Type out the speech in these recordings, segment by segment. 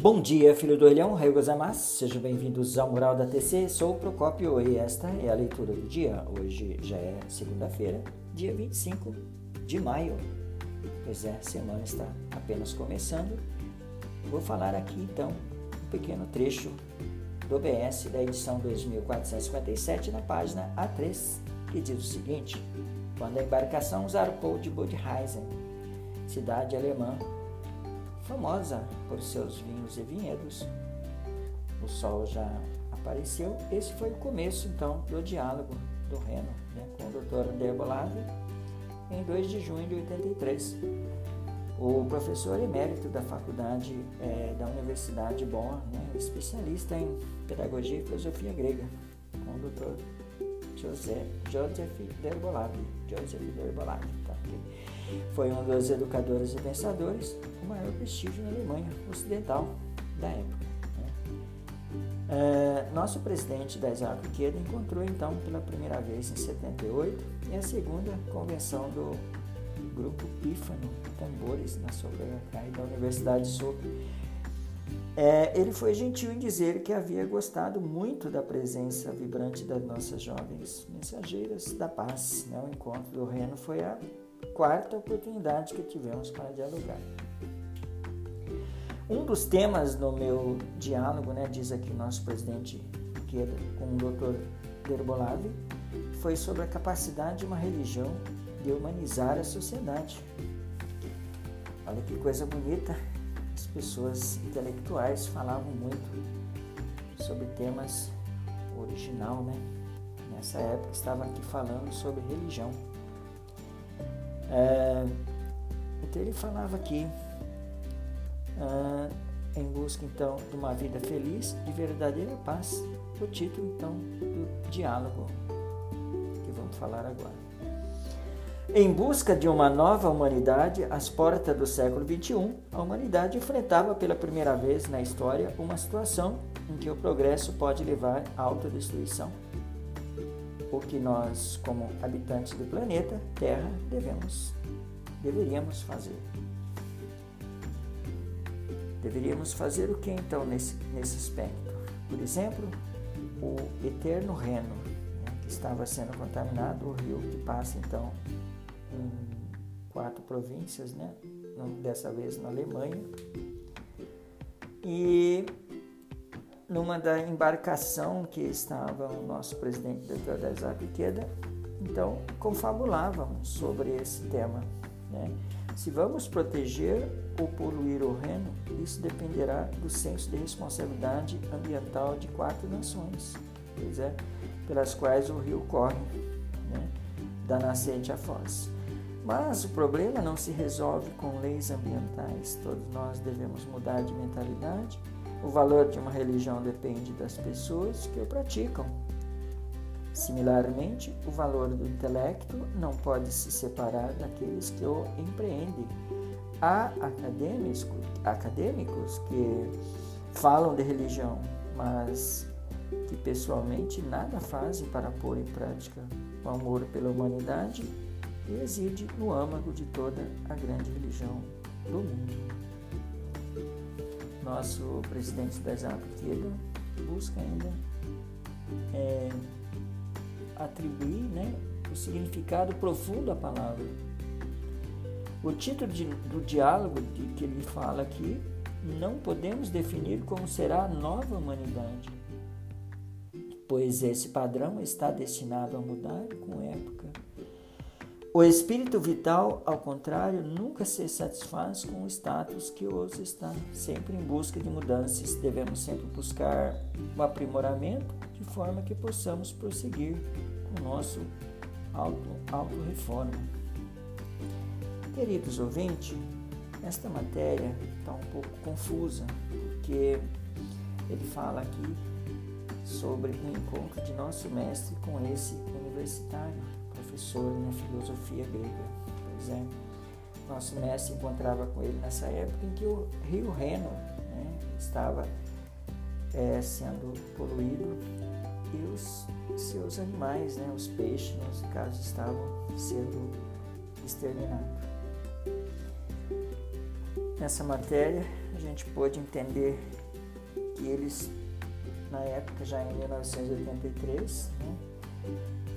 Bom dia, filho do Olhão, Raio Gozamasu. Sejam bem-vindos ao Mural da TC. Sou o Procópio e esta é a leitura do dia. Hoje já é segunda-feira, dia 25 de maio. Pois é, a semana está apenas começando. Vou falar aqui então um pequeno trecho do OBS da edição 2457 na página A3, que diz o seguinte: Quando a embarcação zarpou de Budheisen, cidade alemã famosa por seus vinhos e vinhedos. O sol já apareceu. Esse foi o começo, então, do diálogo do Reno né, com o Dr. Derbolave em 2 de junho de 83. O professor emérito da faculdade é, da Universidade Bonn, né, especialista em pedagogia e filosofia grega, com o Dr. José, Joseph Derbolave. Joseph Derbolave, tá? Foi um dos educadores e pensadores com maior prestígio na Alemanha ocidental da época. Né? É, nosso presidente da Queda encontrou então pela primeira vez em 78 e a segunda convenção do grupo Pífano Tambores na Sobracai da Universidade Sul. É, ele foi gentil em dizer que havia gostado muito da presença vibrante das nossas jovens mensageiras da paz. Né? O encontro do Reno foi a quarta oportunidade que tivemos para dialogar. Um dos temas no meu diálogo, né, diz aqui o nosso presidente Queda com o Dr. Derbolave, foi sobre a capacidade de uma religião de humanizar a sociedade. Olha que coisa bonita, as pessoas intelectuais falavam muito sobre temas original, né? Nessa época estava aqui falando sobre religião. É, então ele falava aqui ah, em busca então de uma vida feliz, de verdadeira paz, o título então do diálogo que vamos falar agora. Em busca de uma nova humanidade, às portas do século XXI, a humanidade enfrentava pela primeira vez na história uma situação em que o progresso pode levar à autodestruição o que nós, como habitantes do planeta Terra, devemos, deveríamos fazer. Deveríamos fazer o que então nesse, nesse aspecto? Por exemplo, o eterno Reno, né, que estava sendo contaminado, o rio que passa então em quatro províncias, né, dessa vez na Alemanha. E numa da embarcação que estava o nosso presidente Dr. Isaac Queda, então confabulávamos sobre esse tema. Né? Se vamos proteger ou poluir o Reno, isso dependerá do senso de responsabilidade ambiental de quatro nações, pois é, pelas quais o rio corre, né? da nascente à foz. Mas o problema não se resolve com leis ambientais. Todos nós devemos mudar de mentalidade o valor de uma religião depende das pessoas que o praticam. Similarmente, o valor do intelecto não pode se separar daqueles que o empreendem. Há acadêmicos, acadêmicos que falam de religião, mas que pessoalmente nada fazem para pôr em prática o amor pela humanidade reside no âmago de toda a grande religião do mundo nosso presidente da Zapatilla busca ainda é, atribuir né, o significado profundo à palavra. O título de, do diálogo de que ele fala aqui, não podemos definir como será a nova humanidade, pois esse padrão está destinado a mudar com época o espírito vital, ao contrário, nunca se satisfaz com o status que hoje está, sempre em busca de mudanças. Devemos sempre buscar o um aprimoramento de forma que possamos prosseguir com o nosso auto-reforma. Auto Queridos ouvintes, esta matéria está um pouco confusa, porque ele fala aqui sobre o encontro de nosso mestre com esse universitário professor na filosofia grega. Pois é, nosso mestre encontrava com ele nessa época em que o rio Reno né, estava é, sendo poluído e os seus animais, né, os peixes, nesse caso, estavam sendo exterminados. nessa matéria, a gente pôde entender que eles, na época, já em 1983, né,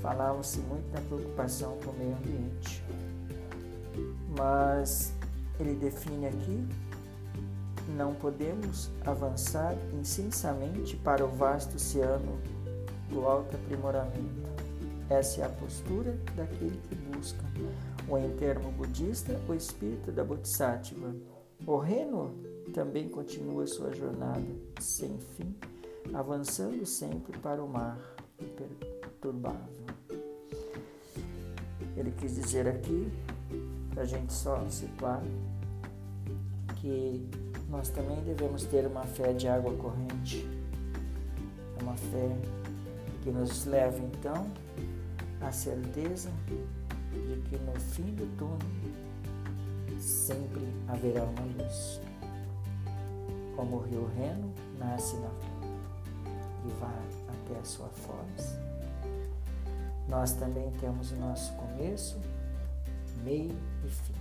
falavam-se muito da preocupação com o meio ambiente. Mas ele define aqui não podemos avançar insensamente para o vasto oceano do alto aprimoramento. Essa é a postura daquele que busca, ou em termo budista, o espírito da Bodhisattva. O Reno também continua sua jornada sem fim, avançando sempre para o mar imperturbável. Ele quis dizer aqui, para a gente só situar, que nós também devemos ter uma fé de água corrente, uma fé que nos leva então à certeza de que no fim do túnel sempre haverá uma luz. Como o rio Reno nasce na, e vai até a sua foz, nós também temos o nosso começo, meio e fim.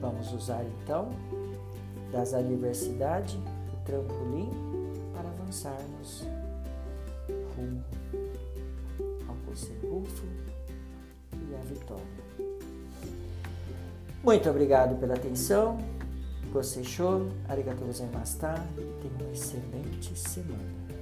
Vamos usar então das adversidades o trampolim para avançarmos rumo ao Cocerrufo e à vitória. Muito obrigado pela atenção. Gostei show, arigatou gozaimashita. Tenha uma excelente semana.